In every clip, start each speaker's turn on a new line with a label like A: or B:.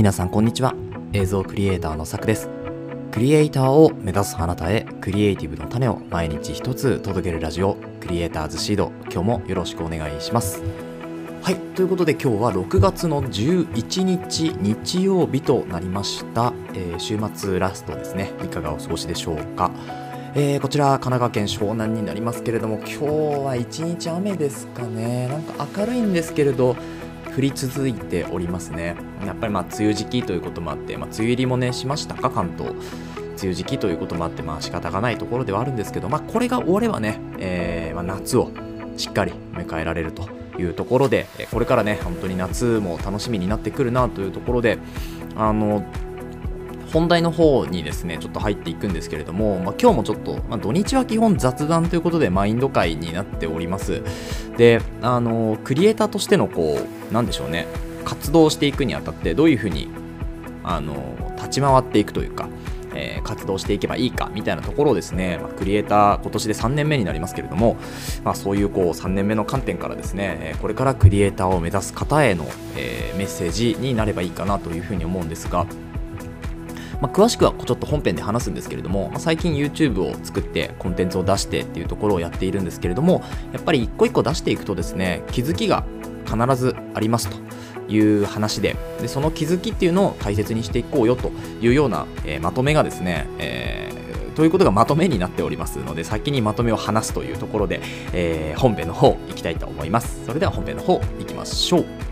A: 皆さんこんにちは。映像クリエイターのさくです。クリエイターを目指すあなたへクリエイティブの種を毎日一つ届けるラジオクリエイターズシード。今日もよろしくお願いします。はいということで今日は6月の11日日曜日となりました、えー、週末ラストですね。いかがお過ごしでしょうか。えー、こちら神奈川県湘南になりますけれども今日は一日雨ですかね。なんか明るいんですけれど降り続いておりますね。やっぱりまあ梅雨時期ということもあって、まあ、梅雨入りもねしましたか？関東。梅雨時期ということもあってまあ仕方がないところではあるんですけどまあこれが終わればね、えー、まあ、夏をしっかり迎えられるというところでこれからね本当に夏も楽しみになってくるなというところであの本題の方にですねちょっと入っていくんですけれども、まあ、今日もちょっと、まあ、土日は基本雑談ということでマインド会になっております。であのクリエイターとしてのこうなんでしょうね活動していくにあたってどういうふうにあの立ち回っていくというかえー、活動していけばいいかみたいなところをですね、まあ、クリエイター今年で3年目になりますけれども、まあ、そういうこう3年目の観点からですねこれからクリエイターを目指す方への、えー、メッセージになればいいかなというふうに思うんですがまあ、詳しくはちょっと本編で話すんですけれども、まあ、最近 YouTube を作ってコンテンツを出してっていうところをやっているんですけれどもやっぱり一個一個出していくとですね気づきが必ずありますという話ででその気づきっていうのを大切にしていこうよというような、えー、まとめがですね、えー、ということがまとめになっておりますので先にまとめを話すというところで、えー、本編の方いきたいと思います。それでは本編の方いきましょう。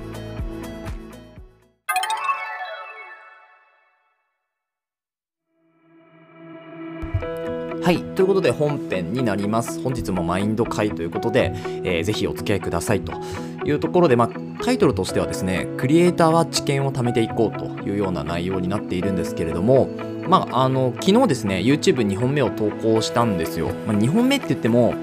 A: はい、ということで本編になります。本日もマインド会ということで、えー、ぜひお付き合いくださいというところで、まあ、タイトルとしてはですね、クリエイターは知見を貯めていこうというような内容になっているんですけれども、まあ、あの昨日ですね、YouTube2 本目を投稿したんですよ。まあ、2本目って言っても、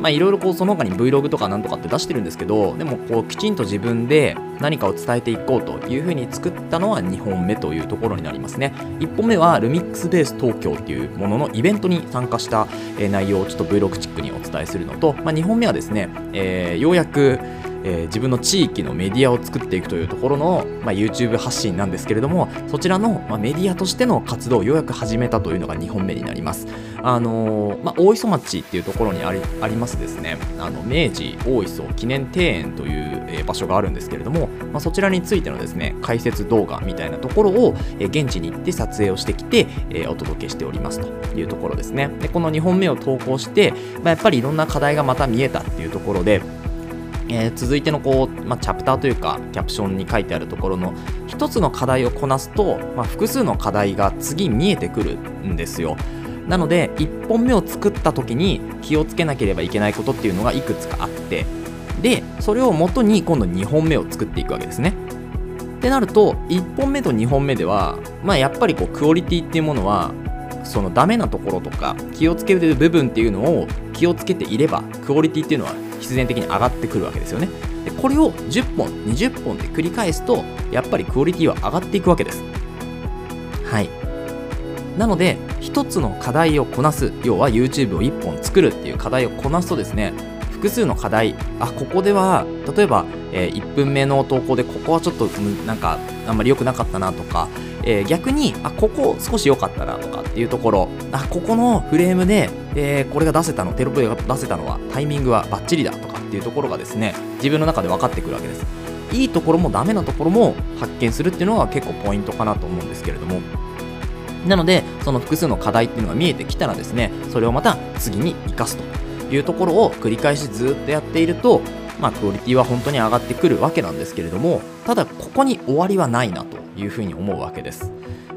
A: まあいろいろこうその他に Vlog とかなんとかって出してるんですけどでもこうきちんと自分で何かを伝えていこうというふうに作ったのは2本目というところになりますね。1本目はルミックスベース東京っていうもののイベントに参加した内容をちょっと Vlog チックにお伝えするのと、まあ、2本目はですね、えー、ようやくえー、自分の地域のメディアを作っていくというところの、まあ、YouTube 発信なんですけれどもそちらの、まあ、メディアとしての活動をようやく始めたというのが2本目になります。あのー、まあ、大磯町っていうところにありありますですねあの明治大磯記念庭園という、場所があるんですけれども、まあ、そちらについてのですね解説動画みたいなところを、現地に行って撮影をしてきて、えお届けしておりますというところですねでこの2本目を投稿して、まあ、やっぱりいろんな課題がまた見えたっていうところでえー、続いてのこう、まあ、チャプターというかキャプションに書いてあるところの一つの課題をこなすと、まあ、複数の課題が次見えてくるんですよ。なので1本目を作った時に気をつけなければいけないことっていうのがいくつかあってでそれをもとに今度2本目を作っていくわけですね。ってなると1本目と2本目では、まあ、やっぱりこうクオリティっていうものはそのダメなところとか気をつける部分っていうのを気をつけていればクオリティっていうのは必然的に上がってくるわけですよね。でこれを10本20本で繰り返すとやっぱりクオリティは上がっていくわけです。はい。なので1つの課題をこなす要は YouTube を1本作るっていう課題をこなすとですね複数の課題あここでは例えば、えー、1分目の投稿でここはちょっとなんかあんまり良くなかったなとかえー、逆にあここ少し良かったなとかっていうところ。あここのフレームで、えー、これが出せたのテロップが出せたのはタイミングはバッチリだとかっていうところがですね自分の中で分かってくるわけです。いいところもダメなところも発見するっていうのが結構ポイントかなと思うんですけれども。なのでその複数の課題っていうのが見えてきたらですねそれをまた次に生かすというところを繰り返しずっとやっているとまあクオリティは本当に上がってくるわけなんですけれどもただここに終わりはないなというふうに思うわけです。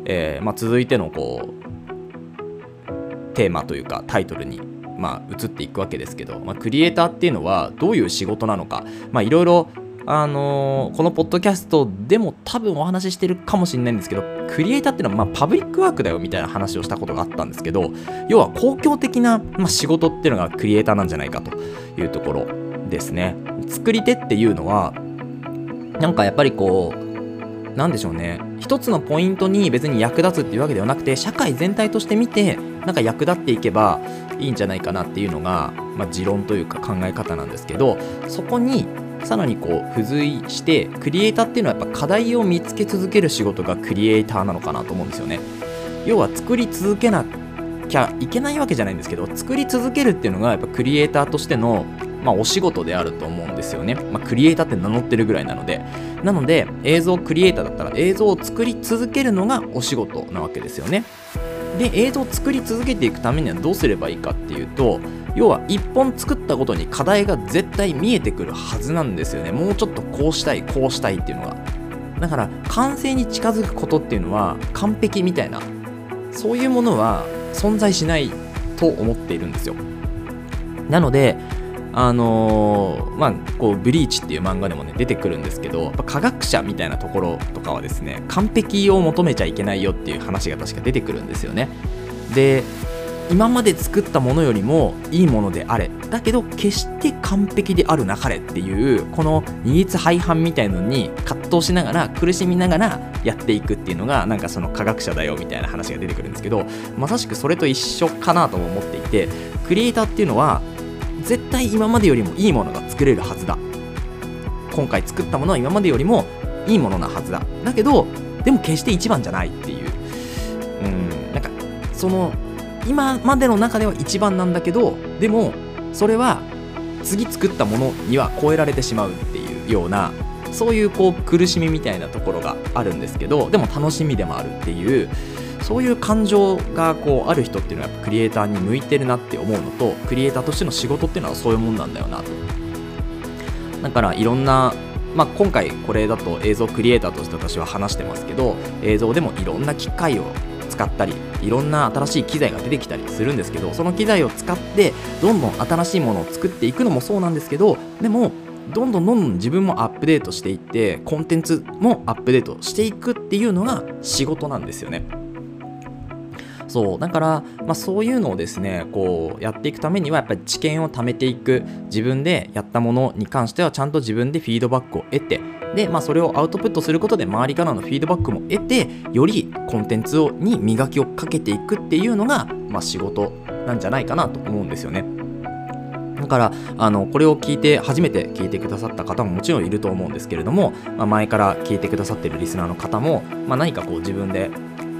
A: えーまあ、続いてのこうテーマというかタイトルにまあ、移っていくわけですけど、まあ、クリエイターっていうのはどういう仕事なのかいろいろあのー、このポッドキャストでも多分お話ししてるかもしれないんですけどクリエイターっていうのはまパブリックワークだよみたいな話をしたことがあったんですけど要は公共的な、ま、仕事っていうのがクリエイターなんじゃないかというところですね作り手っていうのはなんかやっぱりこう何でしょうね。一つのポイントに別に役立つっていうわけではなくて社会全体として見てなんか役立っていけばいいんじゃないかなっていうのが、まあ、持論というか考え方なんですけどそこにさらにこう付随してクリエイターっていうのはやっぱ課題を見つけ続ける仕事がクリエイターなのかなと思うんですよね。要は作り続けなきゃいけないわけじゃないんですけど作り続けるっていうのがやっぱクリエイターとしてのまあ、お仕事であると思うんですよね。まあ、クリエイターって名乗ってるぐらいなので。なので、映像クリエイターだったら映像を作り続けるのがお仕事なわけですよね。で、映像を作り続けていくためにはどうすればいいかっていうと、要は1本作ったことに課題が絶対見えてくるはずなんですよね。もうちょっとこうしたい、こうしたいっていうのが。だから、完成に近づくことっていうのは完璧みたいな、そういうものは存在しないと思っているんですよ。なので、あのー、まあ、こう、ブリーチっていう漫画でもね、出てくるんですけど、やっぱ科学者みたいなところとかはですね、完璧を求めちゃいけないよっていう話が確か出てくるんですよね。で、今まで作ったものよりもいいものであれだけど決して完璧であるなかれっていうこの二律背反みたいのに葛藤しながら苦しみながらやっていくっていうのがなんかその科学者だよみたいな話が出てくるんですけどまさしくそれと一緒かなとも思っていてクリエイターっていうのは絶対今までよりもいいものが作れるはずだ。今回作ったものは今までよりもいいものなはずだ。だけどでも決して一番じゃないっていう。うんなんかその今までの中では一番なんだけどでもそれは次作ったものには超えられてしまうっていうようなそういうこう苦しみみたいなところがあるんですけどでも楽しみでもあるっていうそういう感情がこうある人っていうのはクリエイターに向いてるなって思うのとクリエイターとしての仕事っていうのはそういうもんなんだよなとだからいろんなまあ、今回これだと映像クリエイターとして私は話してますけど映像でもいろんな機械を使ったりいろんな新しい機材が出てきたりするんですけどその機材を使ってどんどん新しいものを作っていくのもそうなんですけどでもどんどんどんどん自分もアップデートしていってコンテンツもアップデートしていくっていうのが仕事なんですよね。そうだから、まあ、そういうのをですねこうやっていくためにはやっぱり知見を貯めていく自分でやったものに関してはちゃんと自分でフィードバックを得てで、まあ、それをアウトプットすることで周りからのフィードバックも得てよりコンテンツをに磨きをかけていくっていうのが、まあ、仕事なんじゃないかなと思うんですよね。だからあのこれを聞いて初めて聞いてくださった方ももちろんいると思うんですけれども、まあ、前から聞いてくださってるリスナーの方も、まあ、何かこう自分で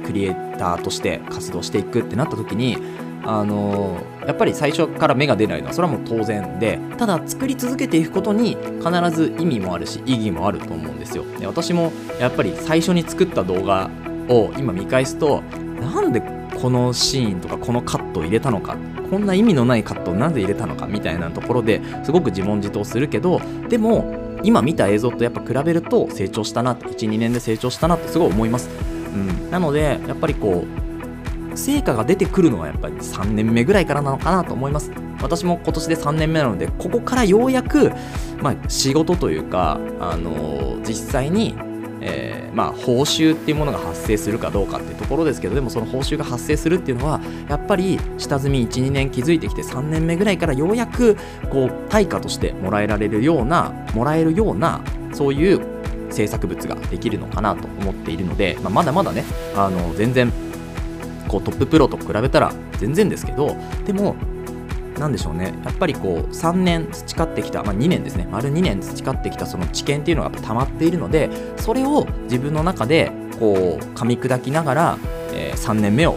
A: クリエイターとして活動していくってなった時にあのやっぱり最初から芽が出ないのはそれはもう当然でただ作り続けていくことに必ず意味もあるし意義もあると思うんですよ。で私もやっぱり最初に作った動画を今見返すとなんでこのシーンとかこのカットを入れたのかこんな意味のないカットをなぜ入れたのかみたいなところですごく自問自答するけどでも今見た映像とやっぱ比べると成長したなって12年で成長したなってすごい思います。うん、なのでやっぱりこう成果が出てくるのはやっぱり3年目ぐらいからなのかなと思います。私も今年で3年目なのでここからようやく、まあ、仕事というか、あのー、実際に、えー、まあ、報酬っていうものが発生するかどうかっていうところですけどでもその報酬が発生するっていうのはやっぱり下積み12年築いてきて3年目ぐらいからようやくこう対価としてもらえられるようなもらえるようなそういう制作物ができるのかなと思っているので、まあ、まだまだねあの全然こうトッププロと比べたら全然ですけどでも何でしょうね。やっぱりこう3年培ってきた、まあ、2年ですね。丸2年培ってきたその知見っていうのがやっぱ溜まっているのでそれを自分の中でこう噛み砕きながら、えー、3年目を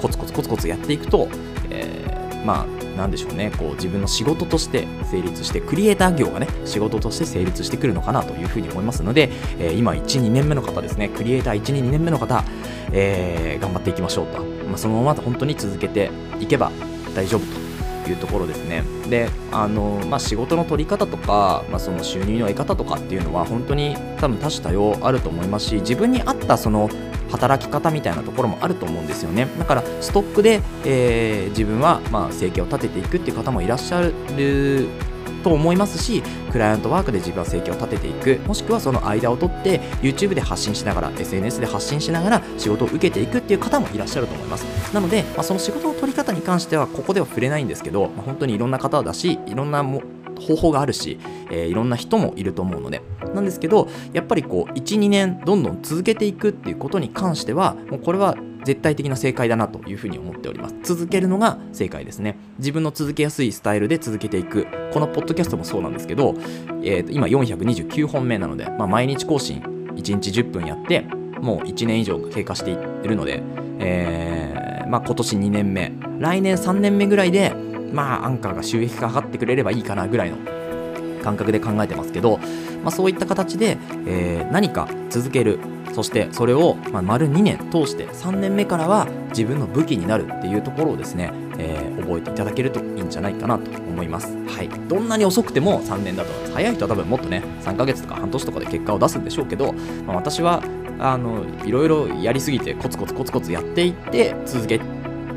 A: コツコツコツコツやっていくと、えー、まあ何でしょうね。こう自分の仕事として成立してクリエイター業がね仕事として成立してくるのかなというふうに思いますので、えー、今12年目の方ですね。クリエイター12年目の方、えー、頑張っていきましょうと、まあ、そのまま本当に続けていけば大丈夫というところですね。であの、まあ、仕事の取り方とか、まあ、その収入の得方とかっていうのは本当に多分多種多様あると思いますし自分に合ったその働き方みたいなところもあると思うんですよね。だからストックで、えー、自分はまあ生計を立てていくっていう方もいらっしゃると思いますしクライアントワークで自分は生計を立てていく。もしくはその間を取って YouTube で発信しながら SNS で発信しながら仕事を受けていくっていう方もいらっしゃると思います。なので、まあ、その仕事の取り方に関してはここでは触れないんですけど、まあ、本当にいろんな方だしいろんなも方法があるし、えー、いろんな人もいると思うので。なんですけどやっぱりこう12年どんどん続けていくっていうことに関してはもうこれは絶対的な正解だなというふうに思っております。続けるのが正解ですね。自分の続けやすいスタイルで続けていく。このポッドキャストもそうなんですけど、えー、今429本目なので、まあ、毎日更新1日10分やってもう1年以上経過していってるので、えー、まあ、今年2年目来年3年目ぐらいでまあアンカーが収益化かってくれればいいかなぐらいの感覚で考えてますけど、まあ、そういった形で、えー、何か続けるそしてそれを、まあ、丸2年通して3年目からは自分の武器になるっていうところをですね、えー、覚えていただけるといいんじゃないかなと思います。はい。どんなに遅くても3年だと。早い人は多分もっとね、3ヶ月とか半年とかで結果を出すんでしょうけど、まあ、私は、あの、いろいろやりすぎてコツコツコツコツやっていって続け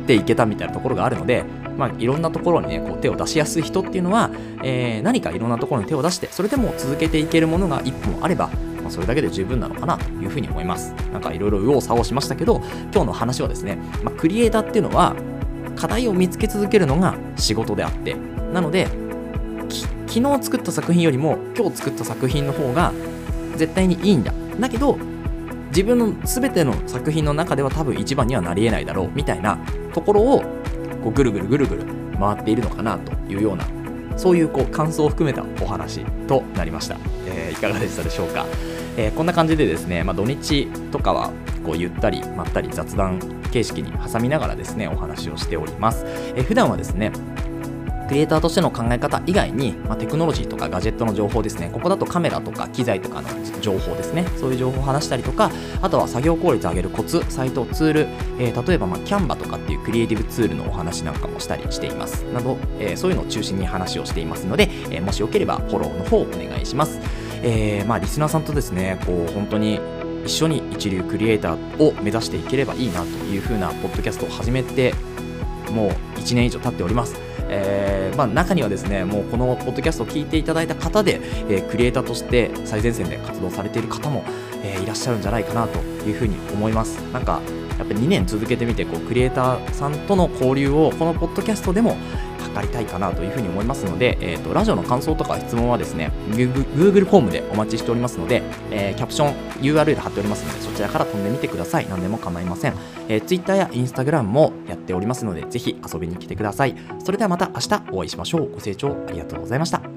A: ていけたみたいなところがあるので、まあ、いろんなところにね、こう手を出しやすい人っていうのは、えー、何かいろんなところに手を出して、それでも続けていけるものが一本あれば、まあ、それだけで十分なのかなというふうに思います。なんかいろいろ右往左往しましたけど、今日の話はですね、まあ、クリエイターっていうのは、課題を見つけ続けるのが仕事であって、なので、昨日作った作品よりも今日作った作品の方が絶対にいいんだ。だけど、自分の全ての作品の中では多分一番にはなりえないだろうみたいなところをこうぐるぐるぐるぐる回っているのかなというようなそういうこう感想を含めたお話となりました、えー、いかがでしたでしょうか、えー、こんな感じでですね、まあ、土日とかはこうゆったりまったり雑談形式に挟みながらですねお話をしております、えー、普段はですねクリエイターとしての考え方以外に、まあ、テクノロジーとかガジェットの情報ですね、ここだとカメラとか機材とかの情報ですね、そういう情報を話したりとか、あとは作業効率を上げるコツ、サイト、ツール、えー、例えば、まあ、キャンバとかっていうクリエイティブツールのお話なんかもしたりしています。など、えー、そういうのを中心に話をしていますので、えー、もしよければフォローの方をお願いします。え、まあ、リスナーさんとですね、こう、本当に一緒に一流クリエイターを目指していければいいなというふうなポッドキャストを始めてもう1年以上経っております。えー、まあ、中にはですねもうこのポッドキャストを聞いていただいた方で、えー、クリエイターとして最前線で活動されている方も、えー、いらっしゃるんじゃないかなというふうに思います。なんかやっぱり2年続けてみてこうクリエイターさんとの交流をこのポッドキャストでもかりたいかなというふうに思いますので、えーと、ラジオの感想とか質問はですね Google フォームでお待ちしておりますので、えー、キャプション URL 貼っておりますのでそちらから飛んでみてください。何でも構いません、えー、Twitter や Instagram もやっておりますのでぜひ遊びに来てください。それではまた明日お会いしましょう。ご清聴ありがとうございました。